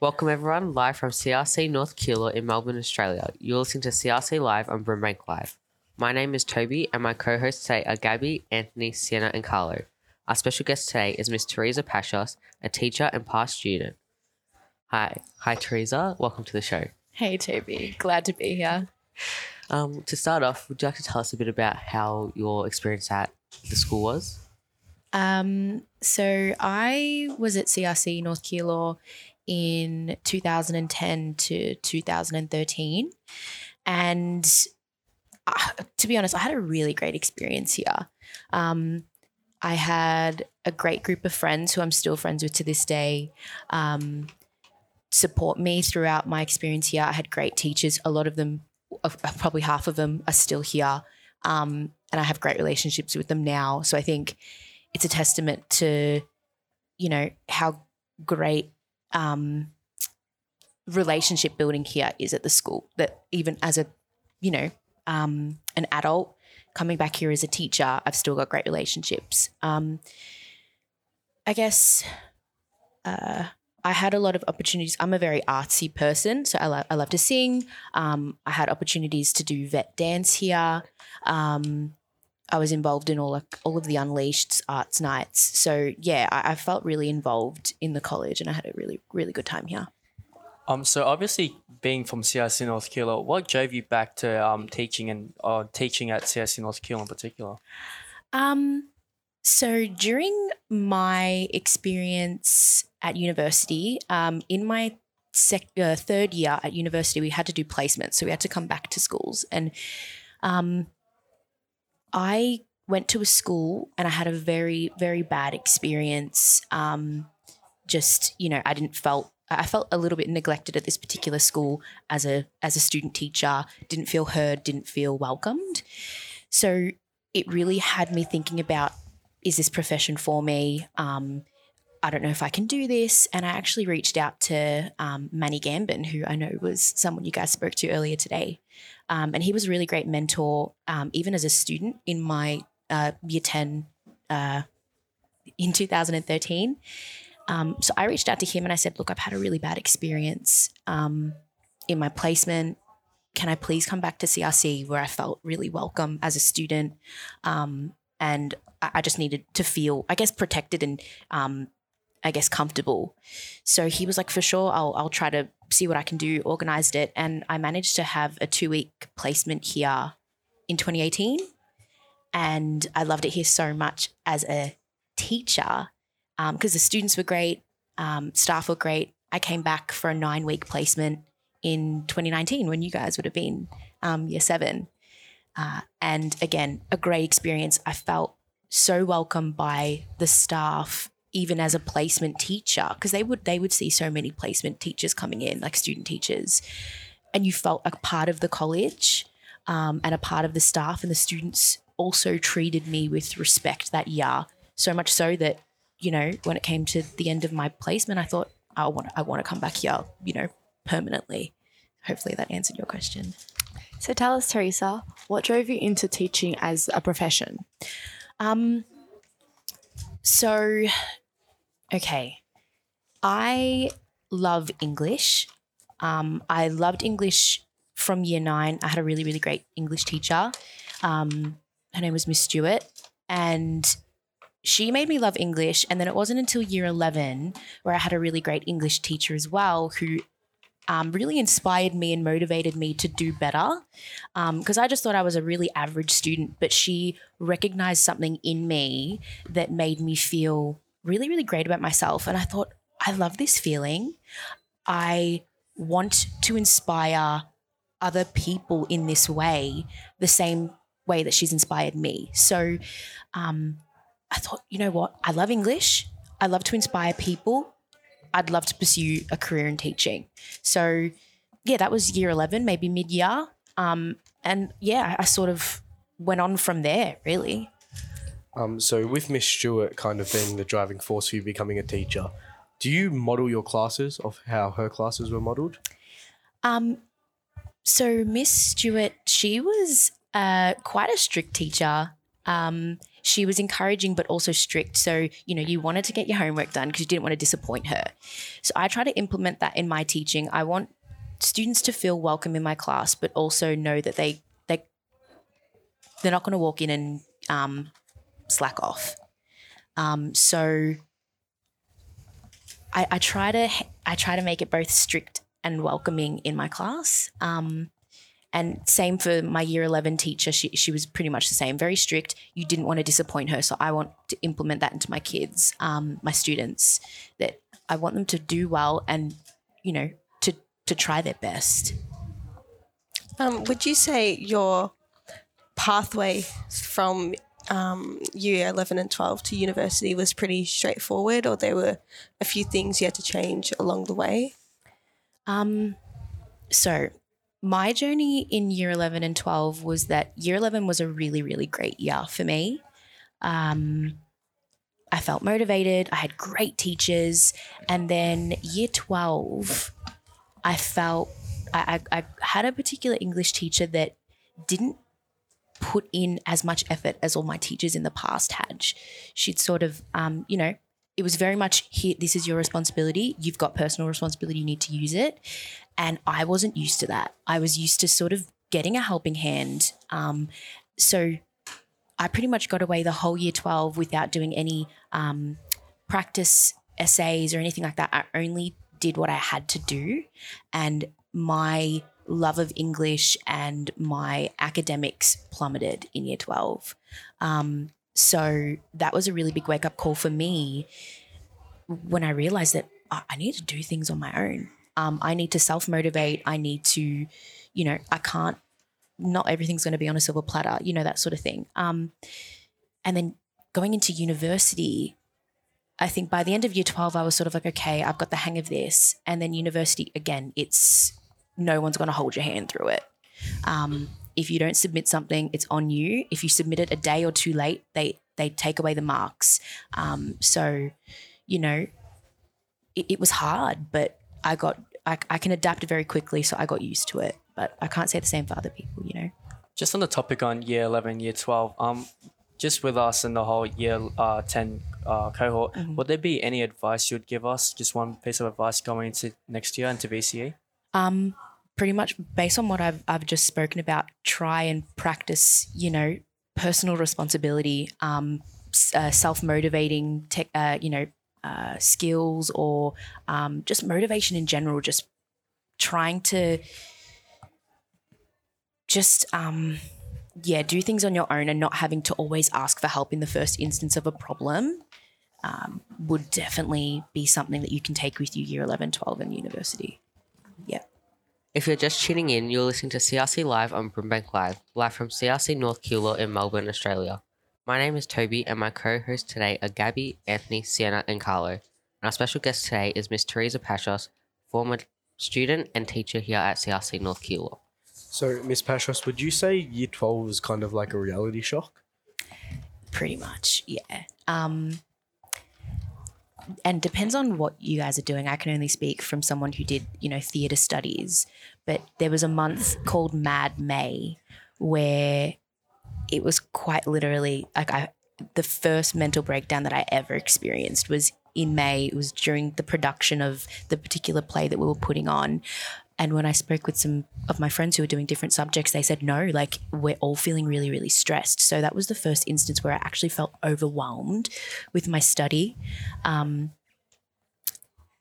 Welcome everyone, live from CRC North Keilor in Melbourne, Australia. You're listening to CRC Live on Brimbank Live. My name is Toby, and my co-hosts today are Gabby, Anthony, Sienna, and Carlo. Our special guest today is Miss Teresa Pashos, a teacher and past student. Hi, hi Teresa. Welcome to the show. Hey, Toby. Glad to be here. Um, to start off, would you like to tell us a bit about how your experience at the school was? Um, so I was at CRC North Keilor in 2010 to 2013. And uh, to be honest, I had a really great experience here. Um, I had a great group of friends who I'm still friends with to this day. Um, support me throughout my experience here. I had great teachers. A lot of them, uh, probably half of them, are still here. Um, and I have great relationships with them now. So I think it's a testament to, you know, how great um, relationship building here is at the school. That even as a, you know, um, an adult coming back here as a teacher, I've still got great relationships. Um, I guess uh, I had a lot of opportunities. I'm a very artsy person, so I, lo- I love to sing. Um, I had opportunities to do vet dance here. Um, I was involved in all like all of the Unleashed arts nights. So yeah, I, I felt really involved in the college, and I had a really really good time here. Um, so obviously, being from CRC North Keilor, what drove you back to um, teaching and uh, teaching at CRC North Keilor in particular? Um, so during my experience at university, um, in my sec- uh, third year at university, we had to do placements, so we had to come back to schools, and um, I went to a school and I had a very very bad experience. Um, just you know, I didn't felt I felt a little bit neglected at this particular school as a as a student teacher. Didn't feel heard. Didn't feel welcomed. So it really had me thinking about: Is this profession for me? Um, I don't know if I can do this. And I actually reached out to um, Manny Gambin, who I know was someone you guys spoke to earlier today. Um, and he was a really great mentor, um, even as a student in my uh, year 10 uh, in 2013. Um, so I reached out to him and I said, Look, I've had a really bad experience um, in my placement. Can I please come back to CRC where I felt really welcome as a student? Um, and I, just needed to feel, I guess, protected and um, I guess comfortable. So he was like, for sure, I'll I'll try to see what I can do. Organized it, and I managed to have a two week placement here in 2018, and I loved it here so much as a teacher because um, the students were great, um, staff were great. I came back for a nine week placement in 2019 when you guys would have been um, year seven, uh, and again, a great experience. I felt so welcome by the staff even as a placement teacher because they would they would see so many placement teachers coming in like student teachers and you felt a part of the college um, and a part of the staff and the students also treated me with respect that year. So much so that you know when it came to the end of my placement i thought i want i want to come back here you know permanently. Hopefully that answered your question. So tell us, Teresa, what drove you into teaching as a profession? Um, so, okay, I love English. Um, I loved English from year nine. I had a really, really great English teacher. Um, her name was Miss Stewart, and she made me love English. And then it wasn't until year 11 where I had a really great English teacher as well who um, really inspired me and motivated me to do better because I just thought I was a really average student, but she recognized something in me that made me feel really, really great about myself. And I thought, I love this feeling. I want to inspire other people in this way, the same way that she's inspired me. So um, I thought, you know what? I love English. I love to inspire people. I'd love to pursue a career in teaching. So, yeah, that was year 11, maybe mid year. Um, and yeah, I sort of went on from there, really. Um, so with Miss Stewart kind of being the driving force for you becoming a teacher, do you model your classes of how her classes were modeled? Um, so Miss Stewart, she was uh, quite a strict teacher. Um, she was encouraging but also strict. So, you know, you wanted to get your homework done because you didn't want to disappoint her. So I try to implement that in my teaching. I want students to feel welcome in my class, but also know that they they they're not going to walk in and um, slack off. Um, so I, I try to I try to make it both strict and welcoming in my class. Um, and same for my year 11 teacher. She, she was pretty much the same, very strict. You didn't want to disappoint her. So I want to implement that into my kids, um, my students, that I want them to do well and, you know, to, to try their best. Um, would you say your pathway from um, year 11 and 12 to university was pretty straightforward, or there were a few things you had to change along the way? Um, so my journey in year 11 and 12 was that year 11 was a really, really great year for me. Um, I felt motivated. I had great teachers. And then year 12, I felt I, I, I had a particular English teacher that didn't put in as much effort as all my teachers in the past had. She'd sort of, um, you know, it was very much here, this is your responsibility. You've got personal responsibility, you need to use it. And I wasn't used to that. I was used to sort of getting a helping hand. Um, so I pretty much got away the whole year 12 without doing any um, practice essays or anything like that. I only did what I had to do. And my love of English and my academics plummeted in year 12. Um, so that was a really big wake up call for me when I realized that I need to do things on my own. Um, I need to self motivate. I need to, you know, I can't, not everything's going to be on a silver platter, you know, that sort of thing. Um, and then going into university, I think by the end of year 12, I was sort of like, okay, I've got the hang of this. And then university, again, it's no one's going to hold your hand through it. Um, if you don't submit something, it's on you. If you submit it a day or two late, they they take away the marks. Um, so, you know, it, it was hard, but I got I, I can adapt very quickly, so I got used to it. But I can't say the same for other people, you know. Just on the topic on year 11, year 12, um, just with us and the whole year uh, 10 uh, cohort, would there be any advice you'd give us? Just one piece of advice going into next year into VCE? Um, pretty much based on what I've I've just spoken about, try and practice, you know, personal responsibility, um, uh, self motivating, uh, you know, uh, skills or um, just motivation in general. Just trying to just um, yeah, do things on your own and not having to always ask for help in the first instance of a problem. Um, would definitely be something that you can take with you year 11, 12 and university. Yeah. If you're just tuning in, you're listening to CRC Live on Brimbank Live, live from CRC North Keilor in Melbourne, Australia. My name is Toby, and my co hosts today are Gabby, Anthony, Sienna, and Carlo. And our special guest today is Miss Teresa Pashos, former student and teacher here at CRC North Keilor. So, Miss Pashos, would you say year 12 was kind of like a reality shock? pretty much yeah um and depends on what you guys are doing. I can only speak from someone who did you know theater studies but there was a month called mad may where it was quite literally like i the first mental breakdown that i ever experienced was in may. It was during the production of the particular play that we were putting on and when I spoke with some of my friends who were doing different subjects, they said, no, like we're all feeling really, really stressed. So that was the first instance where I actually felt overwhelmed with my study. Um,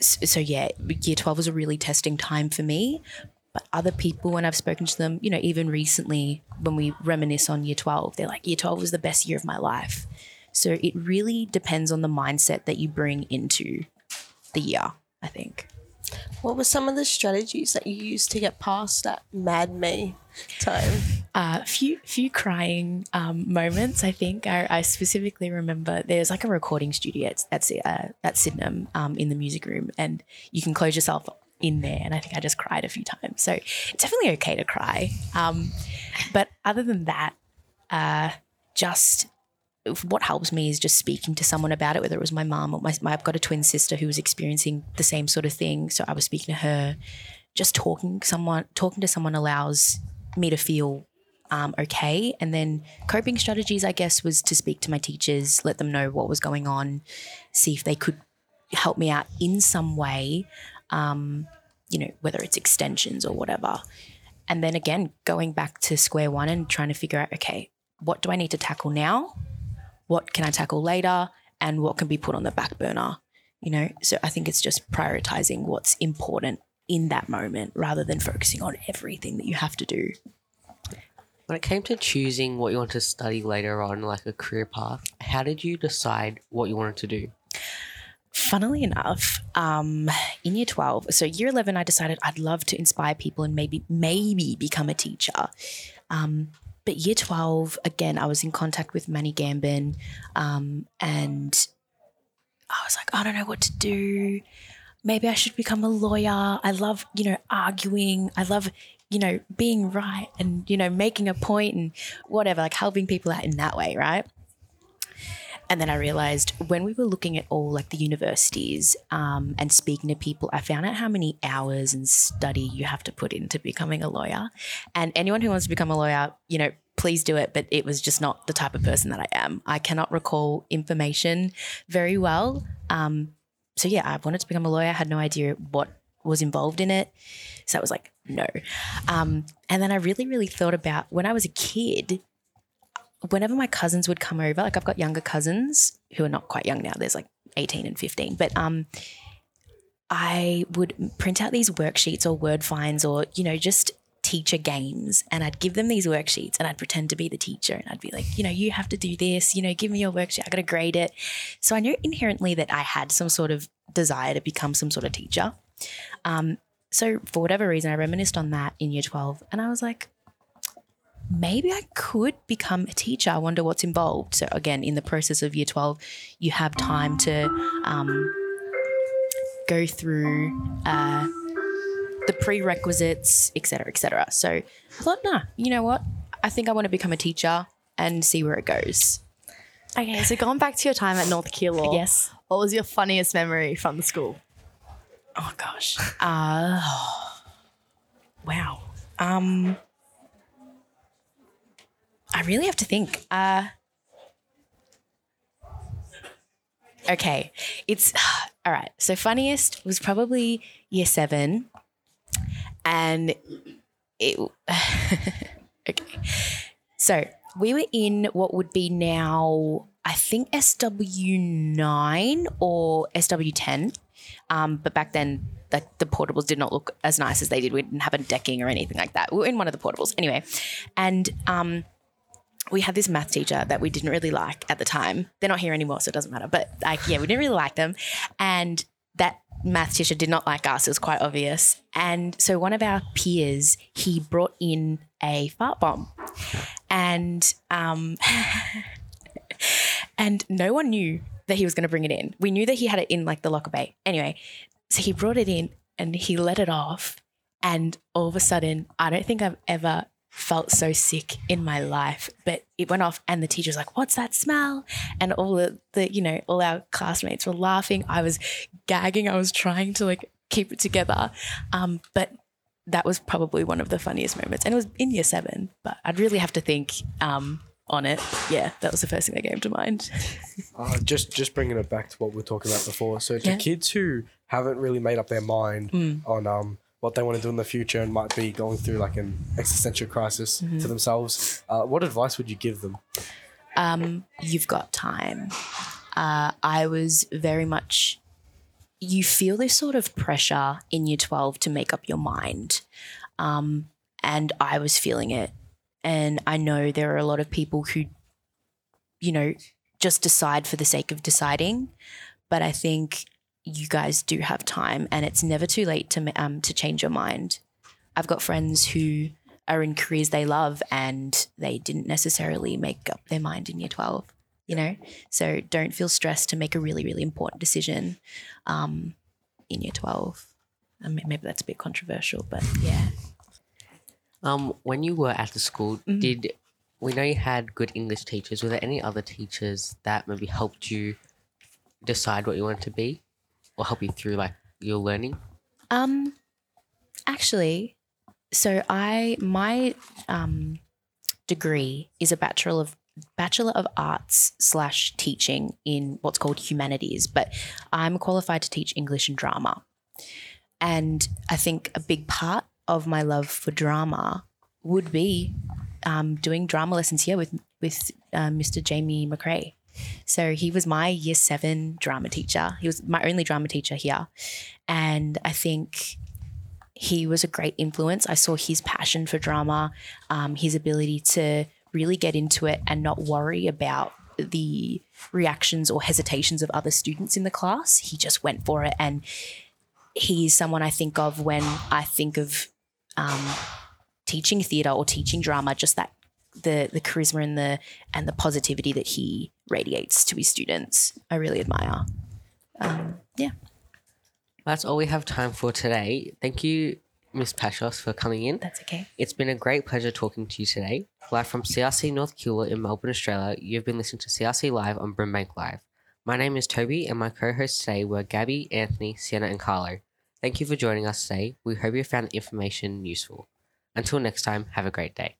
s- so, yeah, year 12 was a really testing time for me. But other people, when I've spoken to them, you know, even recently when we reminisce on year 12, they're like, year 12 was the best year of my life. So it really depends on the mindset that you bring into the year, I think. What were some of the strategies that you used to get past that mad me time? a uh, few few crying um, moments. I think I, I specifically remember there's like a recording studio at at, uh, at Sydenham um, in the music room, and you can close yourself in there. And I think I just cried a few times. So it's definitely okay to cry. Um, but other than that, uh, just what helps me is just speaking to someone about it, whether it was my mom or my, my I've got a twin sister who was experiencing the same sort of thing. So I was speaking to her. Just talking someone talking to someone allows me to feel um, okay. And then coping strategies, I guess, was to speak to my teachers, let them know what was going on, see if they could help me out in some way, um, you know, whether it's extensions or whatever. And then again, going back to square one and trying to figure out, okay, what do I need to tackle now? What can I tackle later? And what can be put on the back burner? You know, so I think it's just prioritizing what's important in that moment rather than focusing on everything that you have to do. When it came to choosing what you want to study later on, like a career path, how did you decide what you wanted to do? Funnily enough, um, in year 12, so year 11, I decided I'd love to inspire people and maybe, maybe become a teacher. Um, but year 12, again, I was in contact with Manny Gambin um, and I was like, I don't know what to do. Maybe I should become a lawyer. I love, you know, arguing. I love, you know, being right and, you know, making a point and whatever, like helping people out in that way, right? And then I realized when we were looking at all like the universities um, and speaking to people, I found out how many hours and study you have to put into becoming a lawyer. And anyone who wants to become a lawyer, you know, please do it. But it was just not the type of person that I am. I cannot recall information very well. Um, so yeah, I wanted to become a lawyer. I had no idea what was involved in it. So I was like, no. Um, and then I really, really thought about when I was a kid, whenever my cousins would come over, like I've got younger cousins who are not quite young now, there's like 18 and 15, but um, I would print out these worksheets or word finds or, you know, just teacher games and I'd give them these worksheets and I'd pretend to be the teacher and I'd be like, you know, you have to do this, you know, give me your worksheet, I got to grade it. So I knew inherently that I had some sort of desire to become some sort of teacher. Um, so for whatever reason, I reminisced on that in year 12 and I was like, maybe I could become a teacher. I wonder what's involved. So, again, in the process of year 12, you have time to um, go through uh, the prerequisites, etc., etc. So, I thought, nah, you know what? I think I want to become a teacher and see where it goes. Okay, so going back to your time at North Keilor, Yes. what was your funniest memory from the school? Oh gosh. Uh, wow. Um, I really have to think. Uh, okay, it's all right. So funniest was probably year seven, and it. okay, so we were in what would be now, I think SW nine or SW ten. Um, but back then, like the portables did not look as nice as they did. We didn't have a decking or anything like that. We were in one of the portables anyway, and um, we had this math teacher that we didn't really like at the time. They're not here anymore, so it doesn't matter. But like, yeah, we didn't really like them, and that math teacher did not like us. It was quite obvious. And so one of our peers, he brought in a fart bomb, and um, and no one knew that he was going to bring it in. We knew that he had it in like the locker bay. Anyway, so he brought it in and he let it off. And all of a sudden, I don't think I've ever felt so sick in my life, but it went off and the teacher was like, What's that smell? And all the, the, you know, all our classmates were laughing. I was gagging. I was trying to like keep it together. Um, but that was probably one of the funniest moments. And it was in year seven, but I'd really have to think um, on it. Yeah, that was the first thing that came to mind. Uh, just just bringing it back to what we were talking about before. So to Yeah. kids who haven't really made up their mind on um what they want to do in the future and might be going through like an existential crisis to themselves, uh, what advice would you give them? um, you've got time. Uh, I was very much, you feel this sort of pressure in year 12 to make up your mind. Um, and I was feeling it. And I know there are a lot of people who, you know, just decide for the sake of deciding. But I think you guys do have time and it's never too late to, um, to change your mind. I've got friends who are in careers they love and they didn't necessarily make up their mind in year 12 you know so don't feel stressed to make a really really important decision um, in year 12 I mean, maybe that's a bit controversial but yeah Um, when you were at the school, Mhm. did we know you had good English teachers? Were there any other teachers that maybe helped you decide what you wanted to be, or help you through like your learning? um actually so i my um degree is a bachelor of bachelor of arts slash teaching in what's called humanities, but I'm qualified to teach English and drama. And I think a big part of my love for drama would be um, doing drama lessons here with with uh, Mr. Jamie McRae. So he was my year seven drama teacher. He was my only drama teacher here, and I think he was a great influence. I saw his passion for drama, um, his ability to really get into it and not worry about the reactions or hesitations of other students in the class. He just went for it, and he's someone I think of when I think of um, teaching theatre or teaching drama. Just that the the charisma and the and the positivity that he radiates to his students, I really admire. Um, yeah. That's all we have time for today. Thank you, Miss Pashos, for coming in. That's okay. It's been a great pleasure talking to you today. Live from CRC North Keilor in Melbourne, Australia, you've been listening to CRC Live on Brimbank Live. My name is Toby, and my co hosts today were Gabby, Anthony, Sienna, and Carlo. Thank you for joining us today. We hope you found the information useful. Until next time, have a great day.